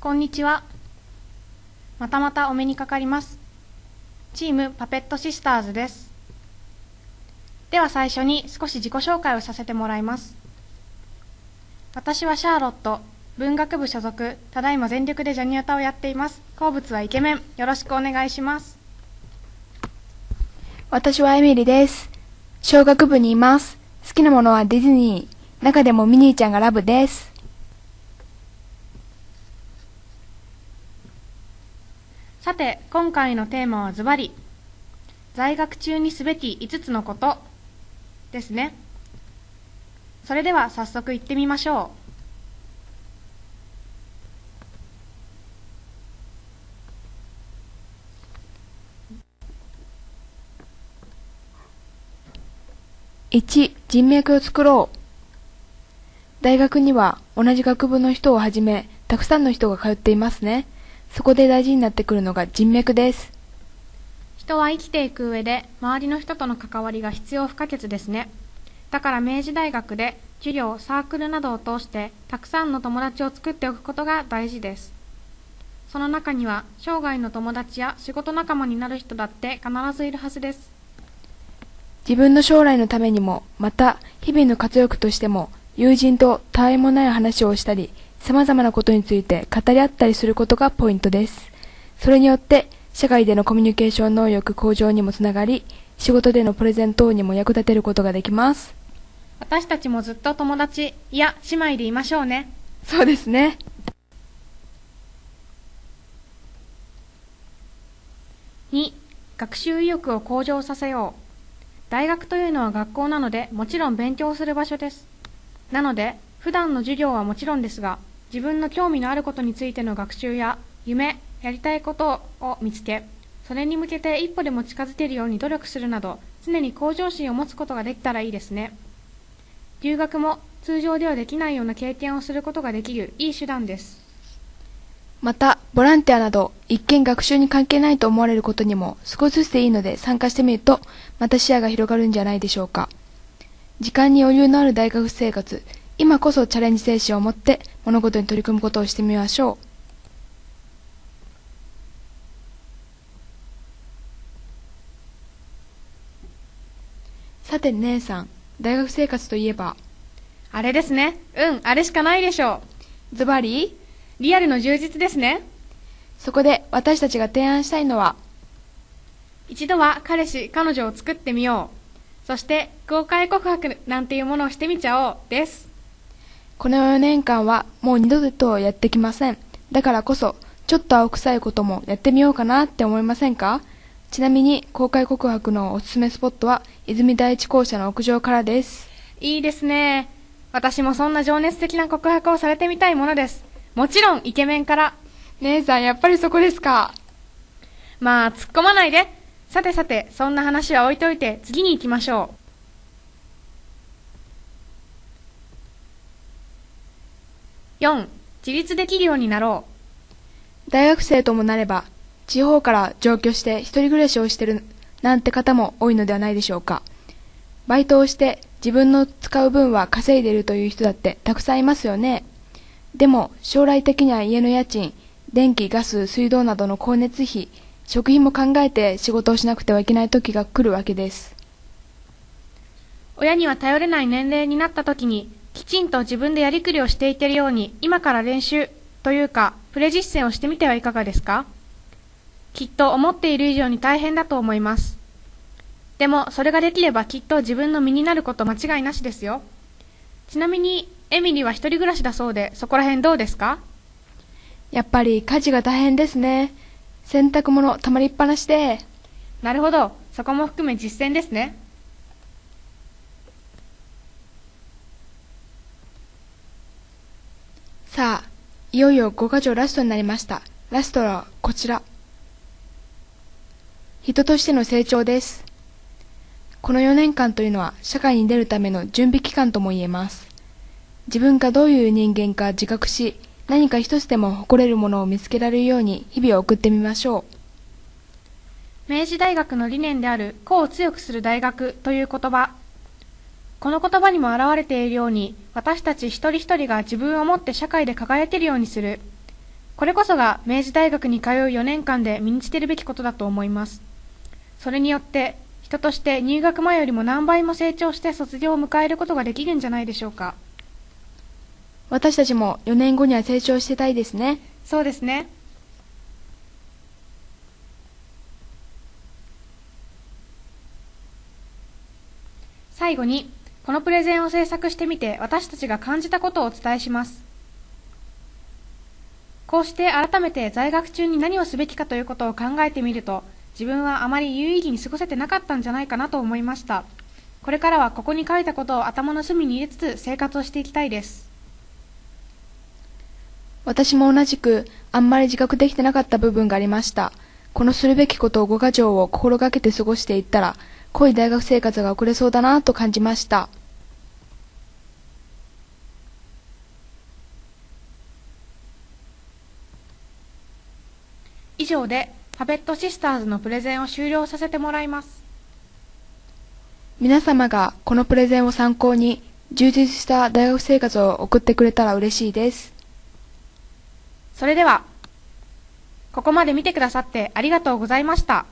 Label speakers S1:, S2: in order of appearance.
S1: こんにちは。またまたお目にかかります。チームパペットシスターズです。では最初に少し自己紹介をさせてもらいます。私はシャーロット、文学部所属、ただいま全力でジャニアタをやっています。好物はイケメン。よろしくお願いします。
S2: 私はエミリです。小学部にいます。好きなものはディズニー。中でもミニーちゃんがラブです。
S1: さて、今回のテーマはズバリ、在学中にすべき5つのことですね。それでは早速行ってみましょう
S2: 1、人脈を作ろう。大学には同じ学部の人をはじめ、たくさんの人が通っていますね。そこで大事になってくるのが人脈です。
S1: う。人は生きていく上で、周りの人との関わりが必要不可欠ですね。だから明治大学で授業、サークルなどを通して、たくさんの友達を作っておくことが大事です。その中には、生涯の友達や仕事仲間になる人だって必ずいるはずです。
S2: 自分の将来のためにも、また日々の活力としても、友人とたわいもない話をしたり、様々なことについて語り合ったりすることがポイントです。それによって、社会でのコミュニケーション能力向上にもつながり、仕事でのプレゼン等にも役立てることができます。
S1: 私たちもずっと友達、いや、姉妹でいましょうね。
S2: そうですね。
S1: 2、学習意欲を向上させよう。大学というのは学校なので、もちろん勉強する場所です。なので、普段の授業はもちろんですが、自分の興味のあることについての学習や、夢、やりたいことを見つけ、それに向けて一歩でも近づけるように努力するなど、常に向上心を持つことができたらいいですね。留学も通常ではできないような経験をすることができるいい手段です。
S2: また、ボランティアなど、一見学習に関係ないと思われることにも少しずつでいいので参加してみると、また視野が広がるんじゃないでしょうか。時間に余裕のある大学生活、今こそチャレンジ精神を持って物事に取り組むことをしてみましょう。さて姉さん、大学生活といえば、
S1: あれですね。うん、あれしかないでしょ
S2: ズバリ？
S1: う。リアルの充実ですね。
S2: そこで私たちが提案したいのは、
S1: 一度は彼氏、彼女を作ってみよう。そして、公開告白なんていうものをしてみちゃおう。です。
S2: この4年間はもう二度とやってきません。だからこそ、ちょっと青臭いこともやってみようかなって思いませんか？ちなみに、公開告白のおすすめスポットは、泉第一校舎の屋上からです。
S1: いいですね。私もそんな情熱的な告白をされてみたいものです。もちろん、イケメンから。
S2: 姉さん、やっぱりそこですか？
S1: まあ、突っ込まないで。さてさて、そんな話は置いといて、次に行きましょう。4、自立できるようになろう。
S2: 大学生ともなれば、地方から上京して一人暮らしをしてるなんて方も多いのではないでしょうか。バイトをして自分の使う分は稼いでいるという人だってたくさんいますよね。でも将来的には家の家賃、電気、ガス、水道などの光熱費、食費も考えて仕事をしなくてはいけない時が来るわけです。
S1: 親には頼れない年齢になった時に、きちんと自分でやりくりをしていけるように、今から練習というか、プレ実践をしてみてはいかがですか？きっと思っている以上に大変だと思います。でも、それができればきっと自分の身になること間違いなしですよ。ちなみに、エミリは一人暮らしだそうで、そこら辺どうですか？
S2: やっぱり家事が大変ですね。洗濯物溜まりっぱなしで、
S1: なるほど、そこも含め実践ですね。
S2: さあ、いよいよ5箇条ラストになりました。ラストはこちら。人としての成長です。この4年間というのは社会に出るための準備期間とも言えます。自分がどういう人間か自覚し、何か一つでも誇れるものを見つけられるように日々を送ってみましょう。
S1: 明治大学の理念である個を強くする大学という言葉。この言葉にも表れているように、私たち一人一人が自分を持って社会で輝けるようにする。これこそが明治大学に通う4年間で身につけるべきことだと思います。それによって、人として入学前よりも何倍も成長して卒業を迎えることができるんじゃないでしょうか。
S2: 私たちも4年後には成長してたいですね。
S1: そうですね。最後に、このプレゼンを制作してみて私たちが感じたことをお伝えします。こうして改めて在学中に何をすべきかということを考えてみると、自分はあまり有意義に過ごせてなかったんじゃないかなと思いました。これからはここに書いたことを頭の隅に入れつつ生活をしていきたいです。
S2: 私も同じくあんまり自覚できてなかった部分がありました。このするべきことを5か条を心がけて過ごしていったら、濃い大学生活が送れそうだなと感じました。
S1: 以上でパペットシスターズのプレゼンを終了させてもらいます。
S2: 皆様がこのプレゼンを参考に充実した大学生活を送ってくれたら嬉しいです。
S1: それでは、ここまで見てくださってありがとうございました。